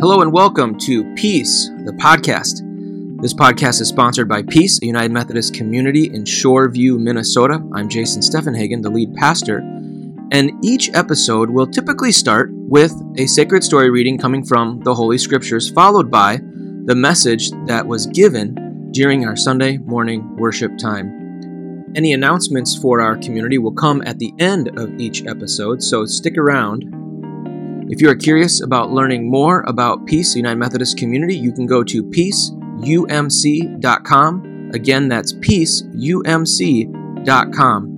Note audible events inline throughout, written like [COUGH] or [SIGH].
Hello and welcome to Peace, the podcast. This podcast is sponsored by Peace, a United Methodist community in Shoreview, Minnesota. I'm Jason Steffenhagen, the lead pastor. And each episode will typically start with a sacred story reading coming from the Holy Scriptures, followed by the message that was given during our Sunday morning worship time. Any announcements for our community will come at the end of each episode, so stick around if you are curious about learning more about Peace United Methodist Community, you can go to peaceumc.com. Again, that's peaceumc.com.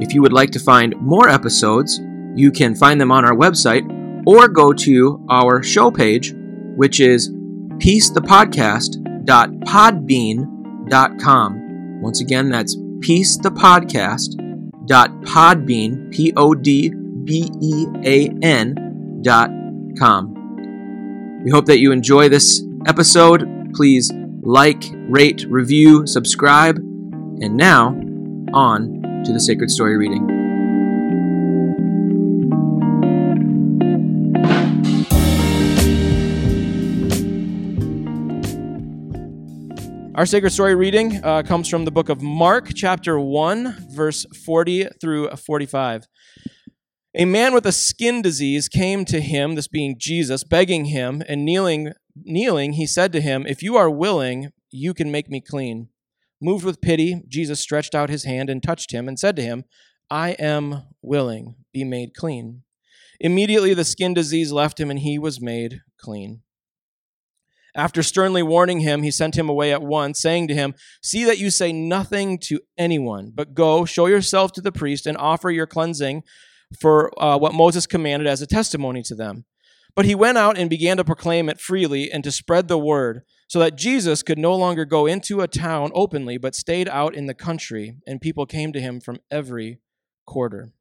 If you would like to find more episodes, you can find them on our website or go to our show page, which is peacethepodcast.podbean.com. Once again, that's peacethepodcast.podbean, P O D B E A N com. We hope that you enjoy this episode. Please like, rate, review, subscribe. And now, on to the Sacred Story reading. Our sacred story reading uh, comes from the book of Mark, chapter 1, verse 40 through 45. A man with a skin disease came to him, this being Jesus, begging him, and kneeling, kneeling, he said to him, If you are willing, you can make me clean. Moved with pity, Jesus stretched out his hand and touched him and said to him, I am willing, be made clean. Immediately the skin disease left him and he was made clean. After sternly warning him, he sent him away at once, saying to him, See that you say nothing to anyone, but go, show yourself to the priest, and offer your cleansing for uh, what Moses commanded as a testimony to them. But he went out and began to proclaim it freely and to spread the word, so that Jesus could no longer go into a town openly, but stayed out in the country, and people came to him from every quarter.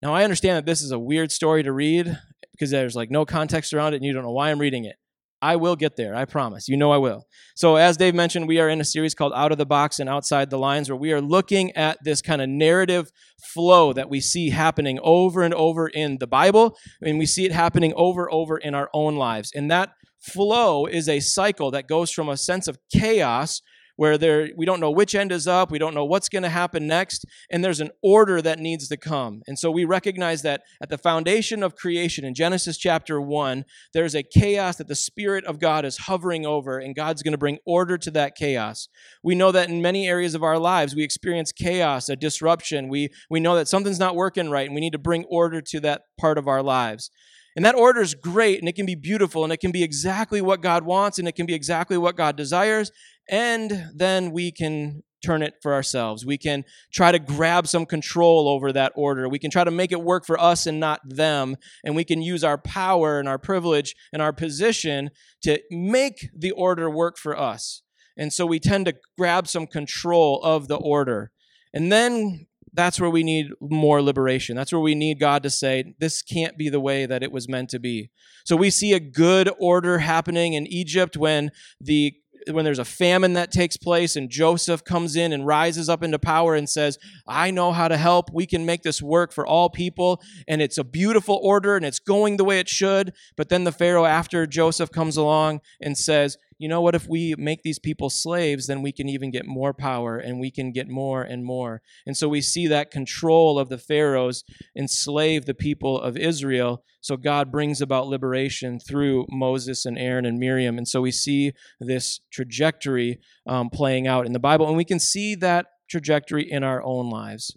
Now, I understand that this is a weird story to read because there's like no context around it and you don't know why I'm reading it. I will get there, I promise. You know I will. So, as Dave mentioned, we are in a series called Out of the Box and Outside the Lines, where we are looking at this kind of narrative flow that we see happening over and over in the Bible, and we see it happening over and over in our own lives. And that flow is a cycle that goes from a sense of chaos where there we don't know which end is up, we don't know what's going to happen next, and there's an order that needs to come. And so we recognize that at the foundation of creation in Genesis chapter 1, there's a chaos that the spirit of God is hovering over and God's going to bring order to that chaos. We know that in many areas of our lives we experience chaos, a disruption. We we know that something's not working right and we need to bring order to that part of our lives. And that order is great and it can be beautiful and it can be exactly what God wants and it can be exactly what God desires and then we can turn it for ourselves. We can try to grab some control over that order. We can try to make it work for us and not them. And we can use our power and our privilege and our position to make the order work for us. And so we tend to grab some control of the order. And then that's where we need more liberation. That's where we need God to say, this can't be the way that it was meant to be. So we see a good order happening in Egypt when the when there's a famine that takes place and Joseph comes in and rises up into power and says, I know how to help. We can make this work for all people. And it's a beautiful order and it's going the way it should. But then the Pharaoh, after Joseph comes along and says, you know what, if we make these people slaves, then we can even get more power and we can get more and more. And so we see that control of the Pharaohs enslave the people of Israel. So God brings about liberation through Moses and Aaron and Miriam. And so we see this trajectory um, playing out in the Bible. And we can see that trajectory in our own lives.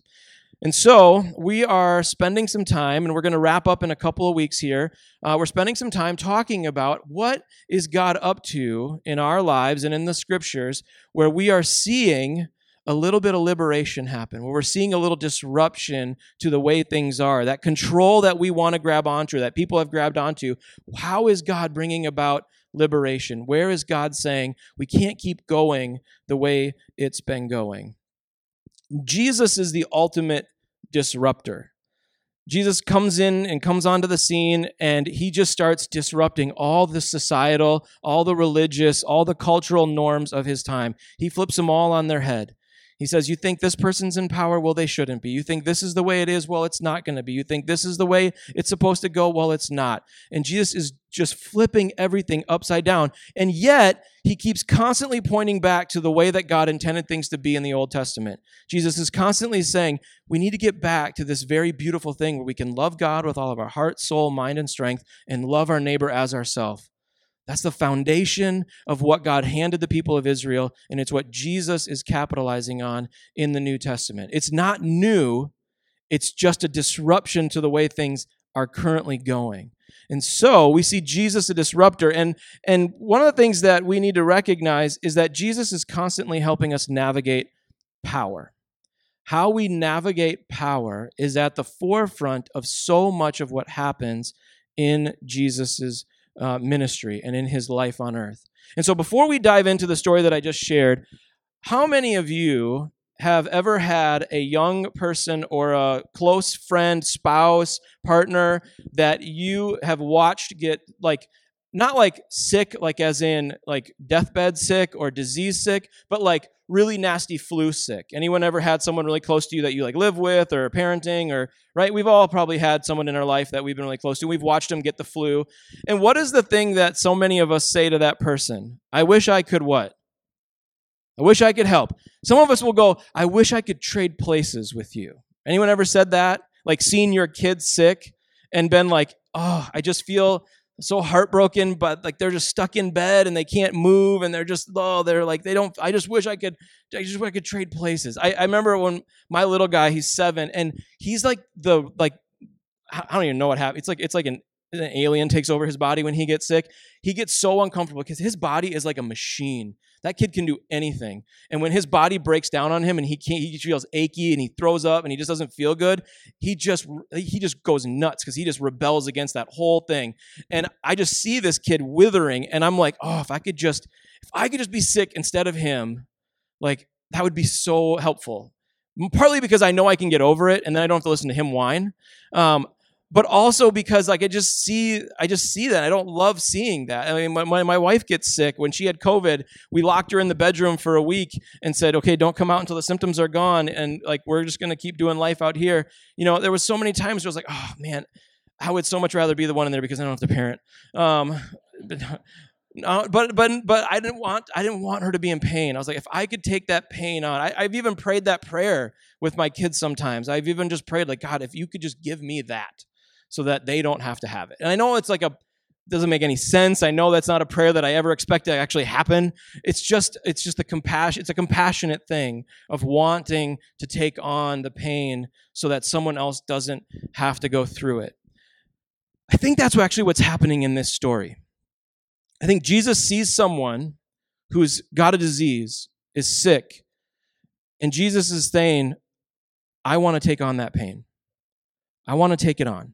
And so we are spending some time, and we're going to wrap up in a couple of weeks here. Uh, we're spending some time talking about what is God up to in our lives and in the scriptures where we are seeing a little bit of liberation happen, where we're seeing a little disruption to the way things are, that control that we want to grab onto, that people have grabbed onto. How is God bringing about liberation? Where is God saying we can't keep going the way it's been going? Jesus is the ultimate disruptor. Jesus comes in and comes onto the scene and he just starts disrupting all the societal, all the religious, all the cultural norms of his time. He flips them all on their head. He says, You think this person's in power? Well, they shouldn't be. You think this is the way it is? Well, it's not going to be. You think this is the way it's supposed to go? Well, it's not. And Jesus is just flipping everything upside down. And yet, he keeps constantly pointing back to the way that God intended things to be in the Old Testament. Jesus is constantly saying, We need to get back to this very beautiful thing where we can love God with all of our heart, soul, mind, and strength and love our neighbor as ourselves. That's the foundation of what God handed the people of Israel, and it's what Jesus is capitalizing on in the New Testament. It's not new, it's just a disruption to the way things are currently going. And so we see Jesus a disruptor. And, and one of the things that we need to recognize is that Jesus is constantly helping us navigate power. How we navigate power is at the forefront of so much of what happens in Jesus's uh, ministry and in his life on earth. And so, before we dive into the story that I just shared, how many of you have ever had a young person or a close friend, spouse, partner that you have watched get like not like sick, like as in like deathbed sick or disease sick, but like really nasty flu sick. Anyone ever had someone really close to you that you like live with or parenting or right? We've all probably had someone in our life that we've been really close to. We've watched them get the flu. And what is the thing that so many of us say to that person? I wish I could what? I wish I could help. Some of us will go, I wish I could trade places with you. Anyone ever said that? Like seeing your kid sick and been like, oh, I just feel so heartbroken, but like they're just stuck in bed and they can't move and they're just oh they're like they don't. I just wish I could. I just wish I could trade places. I, I remember when my little guy, he's seven, and he's like the like I don't even know what happened. It's like it's like an an alien takes over his body when he gets sick. He gets so uncomfortable because his body is like a machine. That kid can do anything. And when his body breaks down on him and he can't, he feels achy and he throws up and he just doesn't feel good, he just he just goes nuts because he just rebels against that whole thing. And I just see this kid withering, and I'm like, oh, if I could just if I could just be sick instead of him, like that would be so helpful. Partly because I know I can get over it, and then I don't have to listen to him whine. Um, but also because like I just see I just see that I don't love seeing that. I mean, when my wife gets sick when she had COVID, we locked her in the bedroom for a week and said, "Okay, don't come out until the symptoms are gone," and like we're just gonna keep doing life out here. You know, there was so many times where I was like, "Oh man, I would so much rather be the one in there because I don't have to parent." Um, but, no, but but but I didn't want I didn't want her to be in pain. I was like, if I could take that pain on, I, I've even prayed that prayer with my kids sometimes. I've even just prayed like, God, if you could just give me that so that they don't have to have it. And I know it's like a doesn't make any sense. I know that's not a prayer that I ever expect to actually happen. It's just it's just a compassion it's a compassionate thing of wanting to take on the pain so that someone else doesn't have to go through it. I think that's actually what's happening in this story. I think Jesus sees someone who's got a disease, is sick, and Jesus is saying, I want to take on that pain. I want to take it on.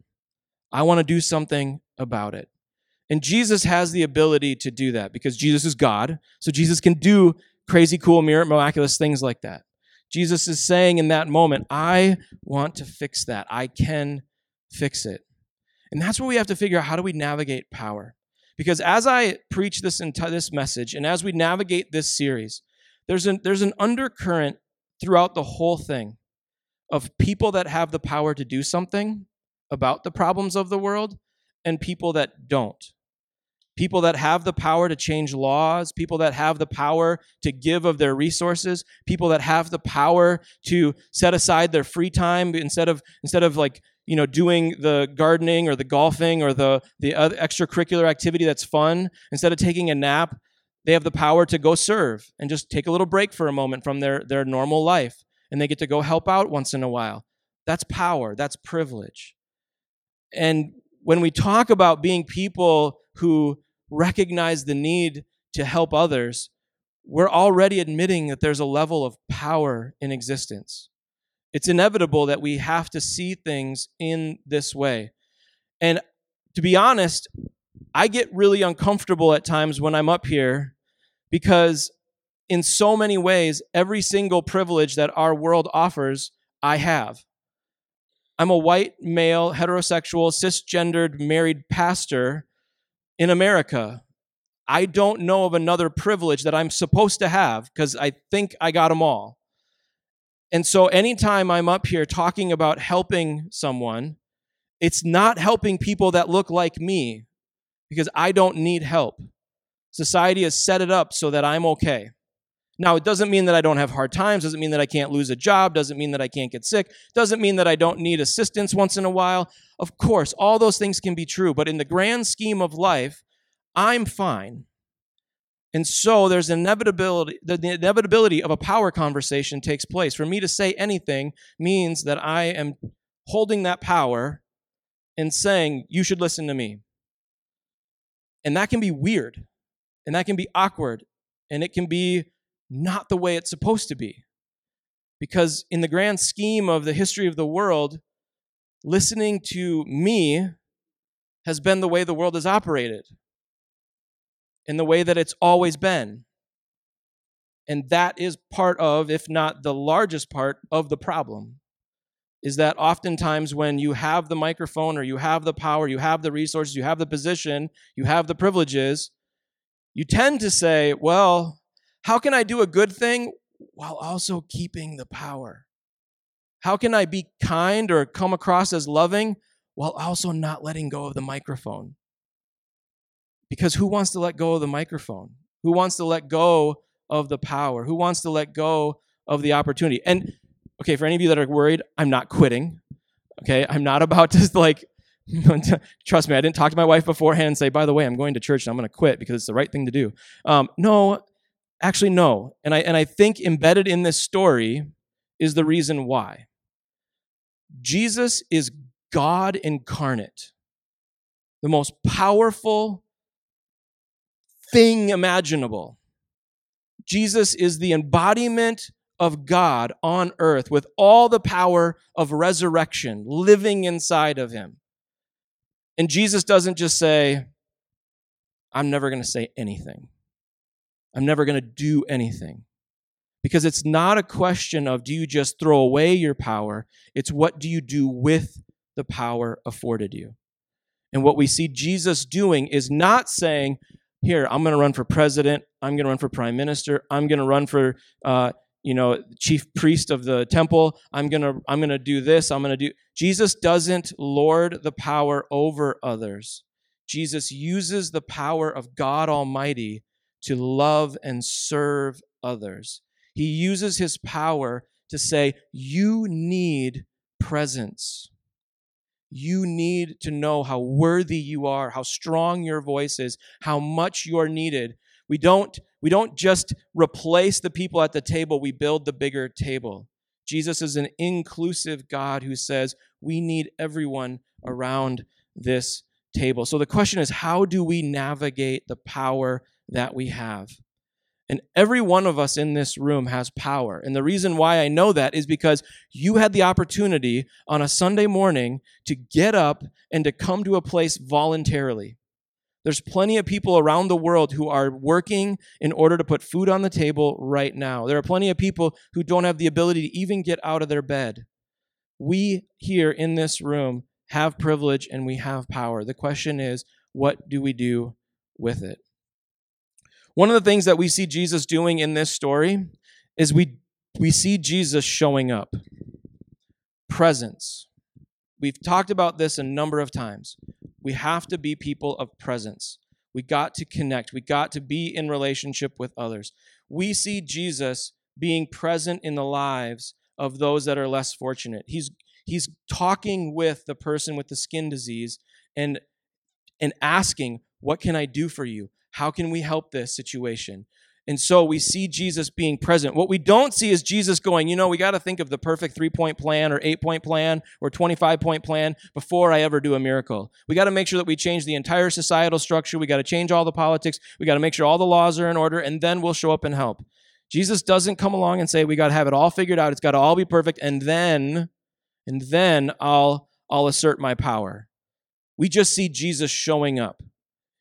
I want to do something about it. And Jesus has the ability to do that because Jesus is God. So Jesus can do crazy, cool, miraculous things like that. Jesus is saying in that moment, I want to fix that. I can fix it. And that's where we have to figure out how do we navigate power. Because as I preach this this message and as we navigate this series, there's an there's an undercurrent throughout the whole thing of people that have the power to do something about the problems of the world and people that don't. People that have the power to change laws, people that have the power to give of their resources, people that have the power to set aside their free time instead of instead of like you know doing the gardening or the golfing or the the other extracurricular activity that's fun instead of taking a nap they have the power to go serve and just take a little break for a moment from their their normal life and they get to go help out once in a while that's power that's privilege and when we talk about being people who recognize the need to help others, we're already admitting that there's a level of power in existence. It's inevitable that we have to see things in this way. And to be honest, I get really uncomfortable at times when I'm up here because, in so many ways, every single privilege that our world offers, I have. I'm a white, male, heterosexual, cisgendered, married pastor in America. I don't know of another privilege that I'm supposed to have because I think I got them all. And so anytime I'm up here talking about helping someone, it's not helping people that look like me because I don't need help. Society has set it up so that I'm okay. Now, it doesn't mean that I don't have hard times, doesn't mean that I can't lose a job, doesn't mean that I can't get sick, doesn't mean that I don't need assistance once in a while. Of course, all those things can be true, but in the grand scheme of life, I'm fine. And so there's inevitability the inevitability of a power conversation takes place. For me to say anything means that I am holding that power and saying, You should listen to me. And that can be weird, and that can be awkward, and it can be not the way it's supposed to be. Because in the grand scheme of the history of the world, listening to me has been the way the world has operated, in the way that it's always been. And that is part of, if not the largest part, of the problem is that oftentimes when you have the microphone or you have the power, you have the resources, you have the position, you have the privileges, you tend to say, well, how can I do a good thing while also keeping the power? How can I be kind or come across as loving while also not letting go of the microphone? Because who wants to let go of the microphone? Who wants to let go of the power? Who wants to let go of the opportunity? And okay, for any of you that are worried, I'm not quitting. Okay, I'm not [LAUGHS] about to like, [LAUGHS] trust me, I didn't talk to my wife beforehand and say, by the way, I'm going to church and I'm going to quit because it's the right thing to do. Um, no, actually, no. And I, and I think embedded in this story is the reason why. Jesus is God incarnate, the most powerful thing imaginable. Jesus is the embodiment of God on earth with all the power of resurrection living inside of him. And Jesus doesn't just say, I'm never going to say anything. I'm never going to do anything. Because it's not a question of do you just throw away your power, it's what do you do with the power afforded you. And what we see Jesus doing is not saying, Here, I'm going to run for president, I'm going to run for prime minister, I'm going to run for uh, you know chief priest of the temple i'm going to i'm going to do this i'm going to do jesus doesn't lord the power over others jesus uses the power of god almighty to love and serve others he uses his power to say you need presence you need to know how worthy you are, how strong your voice is, how much you are needed. We don't we don't just replace the people at the table, we build the bigger table. Jesus is an inclusive God who says we need everyone around this table. So the question is how do we navigate the power that we have? And every one of us in this room has power. And the reason why I know that is because you had the opportunity on a Sunday morning to get up and to come to a place voluntarily. There's plenty of people around the world who are working in order to put food on the table right now. There are plenty of people who don't have the ability to even get out of their bed. We here in this room have privilege and we have power. The question is, what do we do with it? One of the things that we see Jesus doing in this story is we, we see Jesus showing up. Presence. We've talked about this a number of times. We have to be people of presence. We got to connect. We got to be in relationship with others. We see Jesus being present in the lives of those that are less fortunate. He's he's talking with the person with the skin disease and and asking, "What can I do for you? How can we help this situation?" And so we see Jesus being present. What we don't see is Jesus going, you know, we got to think of the perfect three point plan or eight point plan or 25 point plan before I ever do a miracle. We got to make sure that we change the entire societal structure. We got to change all the politics. We got to make sure all the laws are in order, and then we'll show up and help. Jesus doesn't come along and say, we got to have it all figured out. It's got to all be perfect. And then, and then I'll, I'll assert my power. We just see Jesus showing up.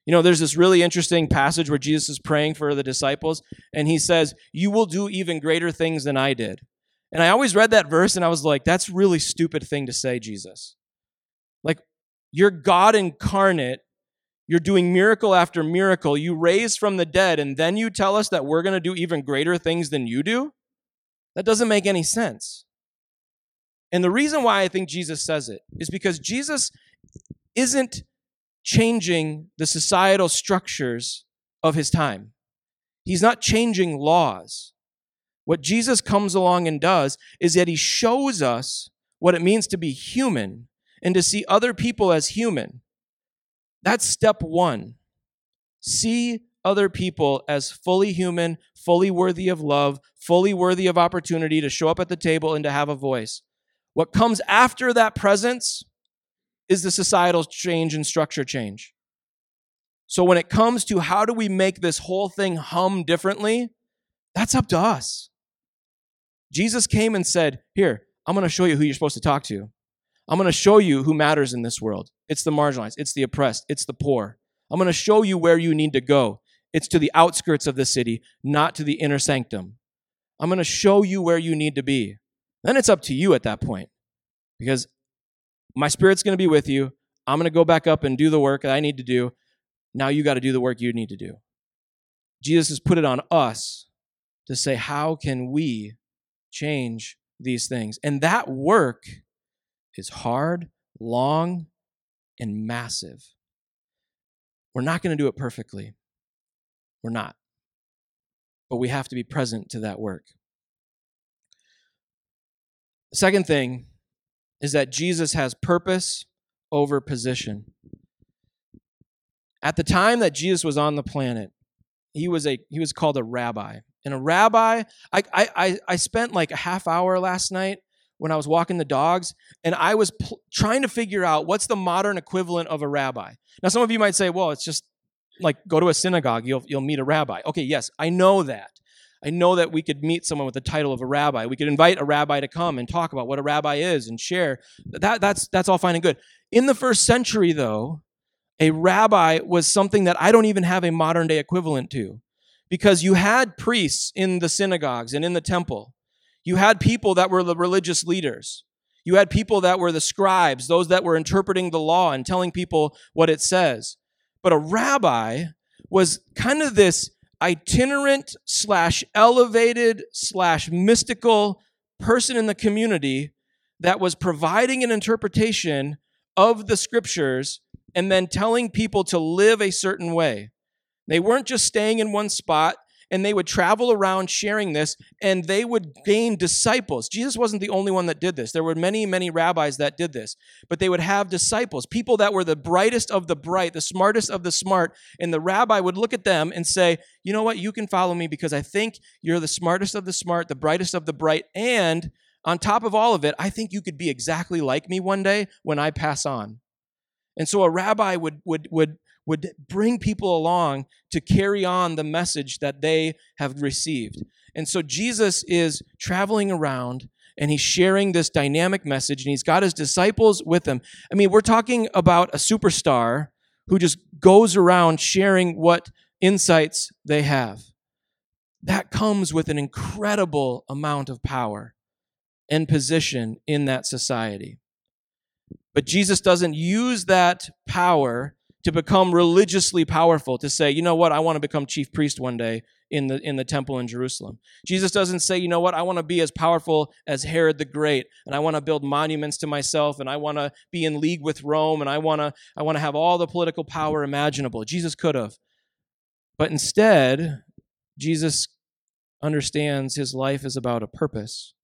You know, there's this really interesting passage where Jesus is praying for the disciples, and he says, You will do even greater things than I did. And I always read that verse and I was like, That's really stupid thing to say, Jesus. Like, you're God incarnate. You're doing miracle after miracle. You raise from the dead, and then you tell us that we're going to do even greater things than you do? That doesn't make any sense. And the reason why I think Jesus says it is because Jesus isn't changing the societal structures of his time. He's not changing laws. What Jesus comes along and does is that he shows us what it means to be human and to see other people as human. That's step one. See other people as fully human, fully worthy of love, fully worthy of opportunity to show up at the table and to have a voice. What comes after that presence is the societal change and structure change. So when it comes to how do we make this whole thing hum differently, that's up to us. Jesus came and said, Here, I'm going to show you who you're supposed to talk to. I'm going to show you who matters in this world. It's the marginalized, it's the oppressed, it's the poor. I'm going to show you where you need to go. It's to the outskirts of the city, not to the inner sanctum. I'm going to show you where you need to be. Then it's up to you at that point because my spirit's going to be with you. I'm going to go back up and do the work that I need to do. Now you got to do the work you need to do. Jesus has put it on us to say, how can we change these things? And that work is hard, long, and massive. We're not going to do it perfectly. We're not. But we have to be present to that work. The second thing is that Jesus has purpose over position. At the time that Jesus was on the planet, he was a he was called a rabbi. And a rabbi, I I I spent like a half hour last night when I was walking the dogs, and I was pl- trying to figure out what's the modern equivalent of a rabbi. Now, some of you might say, "Well, it's just like go to a synagogue, you'll you'll meet a rabbi." Okay, yes, I know that. I know that we could meet someone with the title of a rabbi. We could invite a rabbi to come and talk about what a rabbi is and share. That, that's, that's all fine and good. In the first century, though, a rabbi was something that I don't even have a modern day equivalent to. Because you had priests in the synagogues and in the temple. You had people that were the religious leaders. You had people that were the scribes, those that were interpreting the law and telling people what it says. But a rabbi was kind of this itinerant slash elevated slash mystical person in the community that was providing an interpretation of the scriptures and then telling people to live a certain way. They weren't just staying in one spot, and they would travel around sharing this and they would gain disciples. Jesus wasn't the only one that did this. There were many, many rabbis that did this, but they would have disciples, people that were the brightest of the bright, the smartest of the smart, and the rabbi would look at them and say, "You know what? You can follow me because I think you're the smartest of the smart, the brightest of the bright, and on top of all of it, I think you could be exactly like me one day when I pass on." And so a rabbi would would would would bring people along to carry on the message that they have received. And so Jesus is traveling around and he's sharing this dynamic message and he's got his disciples with him. I mean, we're talking about a superstar who just goes around sharing what insights they have. That comes with an incredible amount of power and position in that society. But Jesus doesn't use that power to become religiously powerful, to say, you know what, I want to become chief priest one day in the in the temple in Jerusalem. Jesus doesn't say, you know what, I want to be as powerful as Herod the Great, and I want to build monuments to myself, and I want to be in league with Rome, and I want to I want to have all the political power imaginable. Jesus could have. But instead, Jesus understands his life is about a purpose,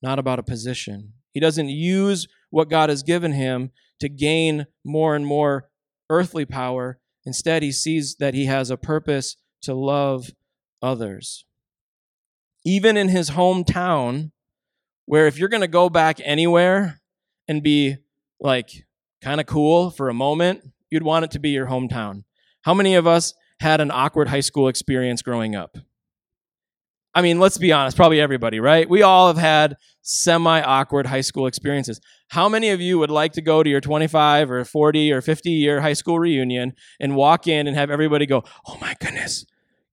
not about a position. He doesn't use what God has given him to gain more and more earthly power. Instead, he sees that he has a purpose to love others. Even in his hometown, where if you're going to go back anywhere and be like kind of cool for a moment, you'd want it to be your hometown. How many of us had an awkward high school experience growing up? I mean, let's be honest, probably everybody, right? We all have had semi awkward high school experiences. How many of you would like to go to your 25 or 40 or 50 year high school reunion and walk in and have everybody go, Oh my goodness,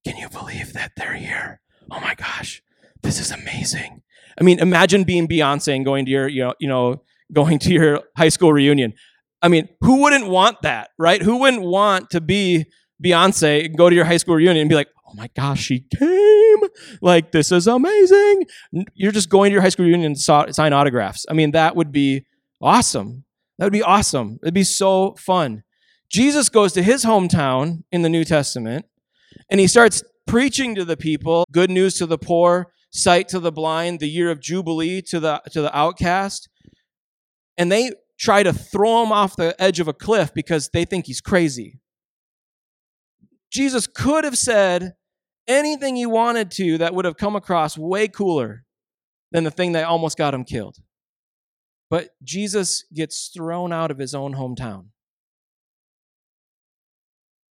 can you believe that they're here? Oh my gosh, this is amazing. I mean, imagine being Beyonce and going to your, you know, you know, going to your high school reunion. I mean, who wouldn't want that, right? Who wouldn't want to be Beyonce and go to your high school reunion and be like, oh my gosh, she came. Like, this is amazing. You're just going to your high school reunion and sign autographs. I mean, that would be awesome. That would be awesome. It'd be so fun. Jesus goes to his hometown in the New Testament and he starts preaching to the people good news to the poor, sight to the blind, the year of Jubilee to the, to the outcast. And they try to throw him off the edge of a cliff because they think he's crazy. Jesus could have said anything he wanted to that would have come across way cooler than the thing that almost got him killed. But Jesus gets thrown out of his own hometown.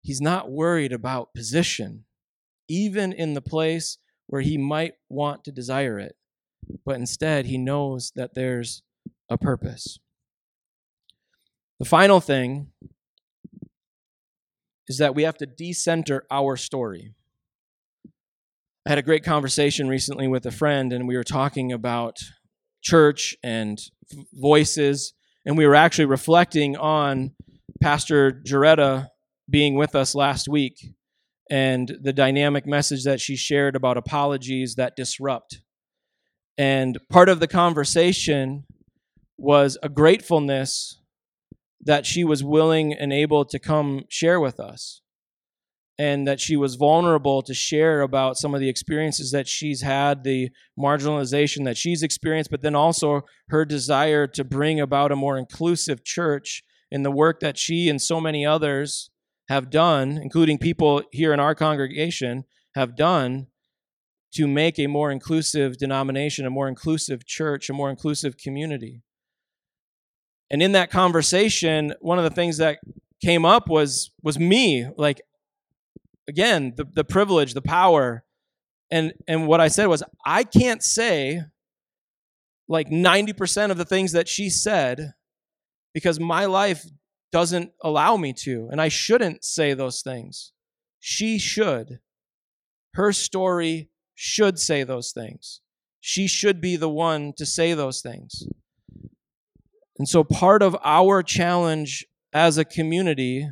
He's not worried about position, even in the place where he might want to desire it, but instead he knows that there's a purpose. The final thing is that we have to decenter our story. I had a great conversation recently with a friend, and we were talking about church and voices, and we were actually reflecting on Pastor Jaretta being with us last week and the dynamic message that she shared about apologies that disrupt. And part of the conversation was a gratefulness that she was willing and able to come share with us and that she was vulnerable to share about some of the experiences that she's had, the marginalization that she's experienced, but then also her desire to bring about a more inclusive church in the work that she and so many others have done, including people here in our congregation, have done to make a more inclusive denomination, a more inclusive church, a more inclusive community. And in that conversation, one of the things that came up was was me, like again, the, the privilege, the power. And and what I said was, I can't say like 90% of the things that she said because my life doesn't allow me to, and I shouldn't say those things. She should. Her story should say those things. She should be the one to say those things. And so, part of our challenge as a community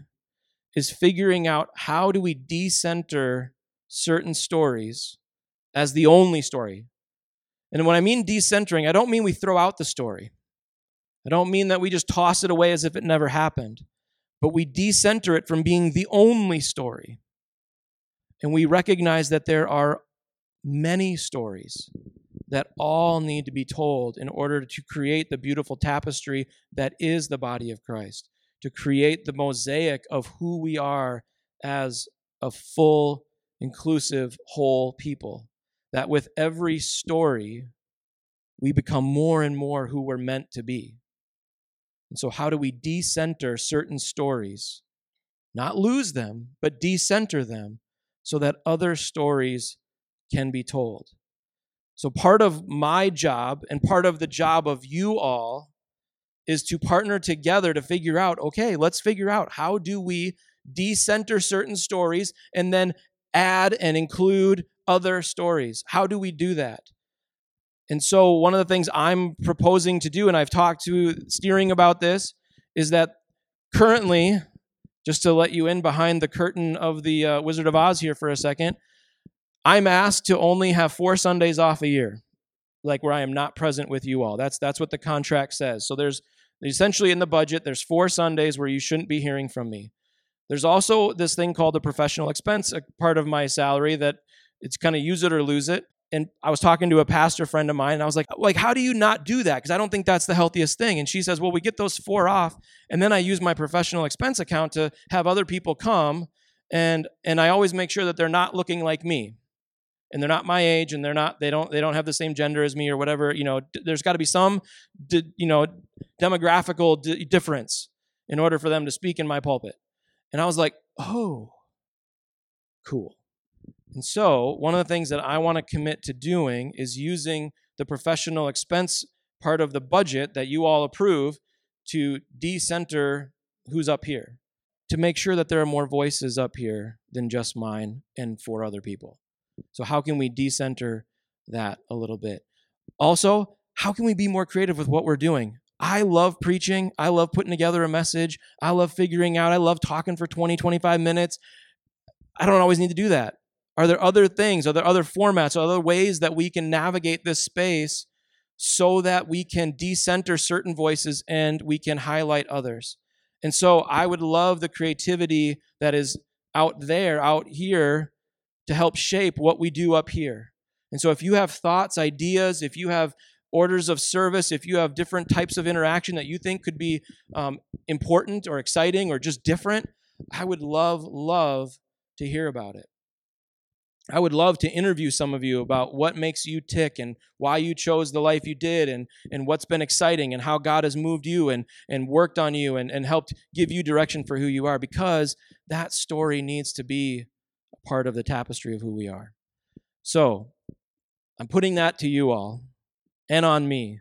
is figuring out how do we decenter certain stories as the only story. And when I mean decentering, I don't mean we throw out the story. I don't mean that we just toss it away as if it never happened, but we decenter it from being the only story. And we recognize that there are many stories that all need to be told in order to create the beautiful tapestry that is the body of Christ, to create the mosaic of who we are as a full, inclusive, whole people. That with every story, we become more and more who we're meant to be. And so, how do we decenter certain stories? Not lose them, but decenter them so that other stories can be told. So, part of my job and part of the job of you all is to partner together to figure out okay, let's figure out how do we decenter certain stories and then add and include other stories. How do we do that? And so, one of the things I'm proposing to do, and I've talked to steering about this, is that currently, just to let you in behind the curtain of the uh, Wizard of Oz here for a second, I'm asked to only have four Sundays off a year, like where I am not present with you all. That's that's what the contract says. So there's essentially in the budget, there's four Sundays where you shouldn't be hearing from me. There's also this thing called a professional expense, a part of my salary that it's kind of use it or lose it. And I was talking to a pastor friend of mine, and I was like, like, how do you not do that? Because I don't think that's the healthiest thing. And she says, well, we get those four off, and then I use my professional expense account to have other people come, and and I always make sure that they're not looking like me and they're not my age and they're not they don't they don't have the same gender as me or whatever you know d- there's got to be some d- you know demographical d- difference in order for them to speak in my pulpit. And i was like oh cool. And so one of the things that i want to commit to doing is using the professional expense part of the budget that you all approve to decenter who's up here to make sure that there are more voices up here than just mine and four other people so, how can we decenter that a little bit? Also, how can we be more creative with what we're doing? I love preaching. I love putting together a message. I love figuring out. I love talking for 20, 25 minutes. I don't always need to do that. Are there other things? Are there other formats? Are there other ways that we can navigate this space so that we can decenter certain voices and we can highlight others? And so I would love the creativity that is out there, out here, to help shape what we do up here. And so if you have thoughts, ideas, if you have orders of service, if you have different types of interaction that you think could be um, important or exciting or just different, I would love, love to hear about it. I would love to interview some of you about what makes you tick and why you chose the life you did and, and what's been exciting and how God has moved you and, and worked on you and, and helped give you direction for who you are because that story needs to be part of the tapestry of who we are. So I'm putting that to you all and on me.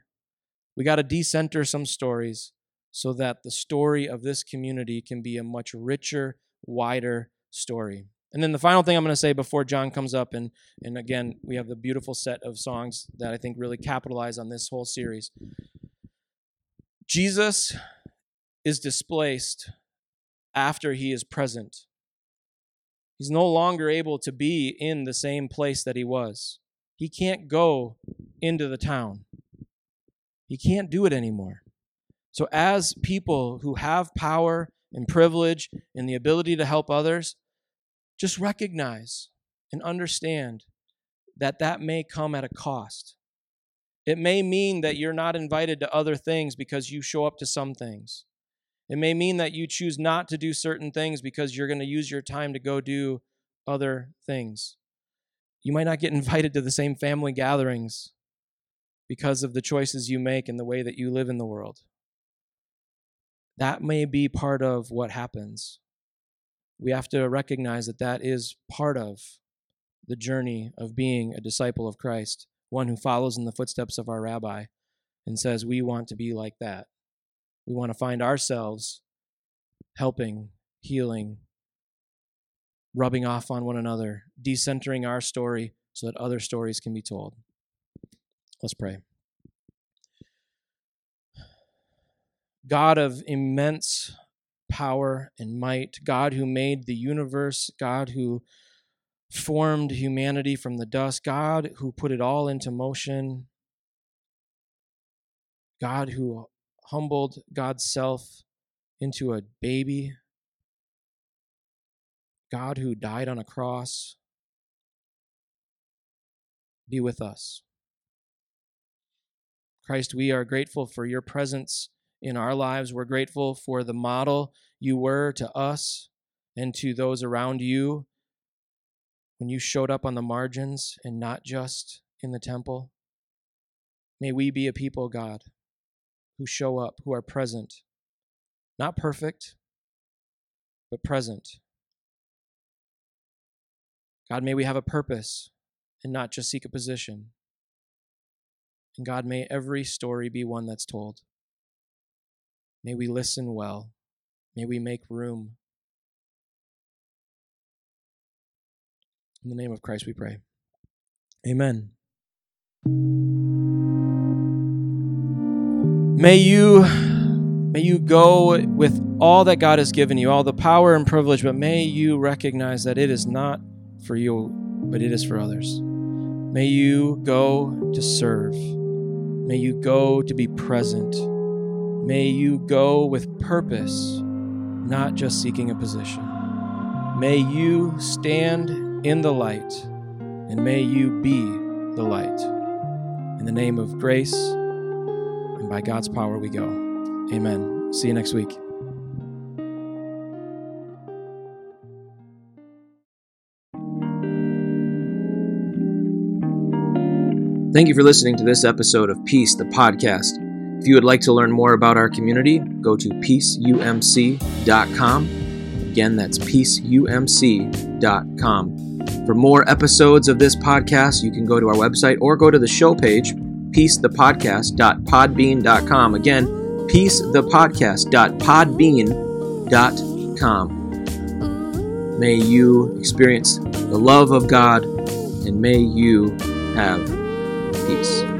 We got to decenter some stories so that the story of this community can be a much richer, wider story. And then the final thing I'm going to say before John comes up, and, and again, we have the beautiful set of songs that I think really capitalize on this whole series. Jesus is displaced after he is present. He's no longer able to be in the same place that he was. He can't go into the town. He can't do it anymore. So, as people who have power and privilege and the ability to help others, just recognize and understand that that may come at a cost. It may mean that you're not invited to other things because you show up to some things. It may mean that you choose not to do certain things because you're going to use your time to go do other things. You might not get [LAUGHS] invited to the same family gatherings because of the choices you make and the way that you live in the world. That may be part of what happens we have to recognize that that is part of the journey of being a disciple of Christ, one who follows in the footsteps of our rabbi and says, We want to be like that. We want to find ourselves helping, healing, rubbing off on one another, decentering our story so that other stories can be told. Let's pray. God of immense power and might, God who made the universe, God who formed humanity from the dust, God who put it all into motion, God who humbled God's self into a baby, God who died on a cross. Be with us. Christ, we are grateful for your presence in our lives. We're grateful for the model you were to us and to those around you when you showed up on the margins and not just in the temple. May we be a people, God, who show up, who are present, not perfect, but present. God, may we have a purpose and not just seek a position. And God, may every story be one that's told. May we listen well. May we make room. In the name of Christ we pray. Amen. May you may you go with all that God has given you, all the power and privilege, but may you recognize that it is not for you, but it is for others. May you go to serve. May you go to be present. May you go with purpose, not just seeking a position. May you stand in the light, and may you be the light. In the name of grace and by God's power, we go. Amen. See you next week. Thank you for listening to this episode of Peace, the podcast. If you would like to learn more about our community, go to peaceumc.com. Again, that's peaceumc.com. For more episodes of this podcast, you can go to our website or go to the show page, peacethepodcast.podbean.com. Again, peacethepodcast.podbean.com. May you experience the love of God and may you have peace.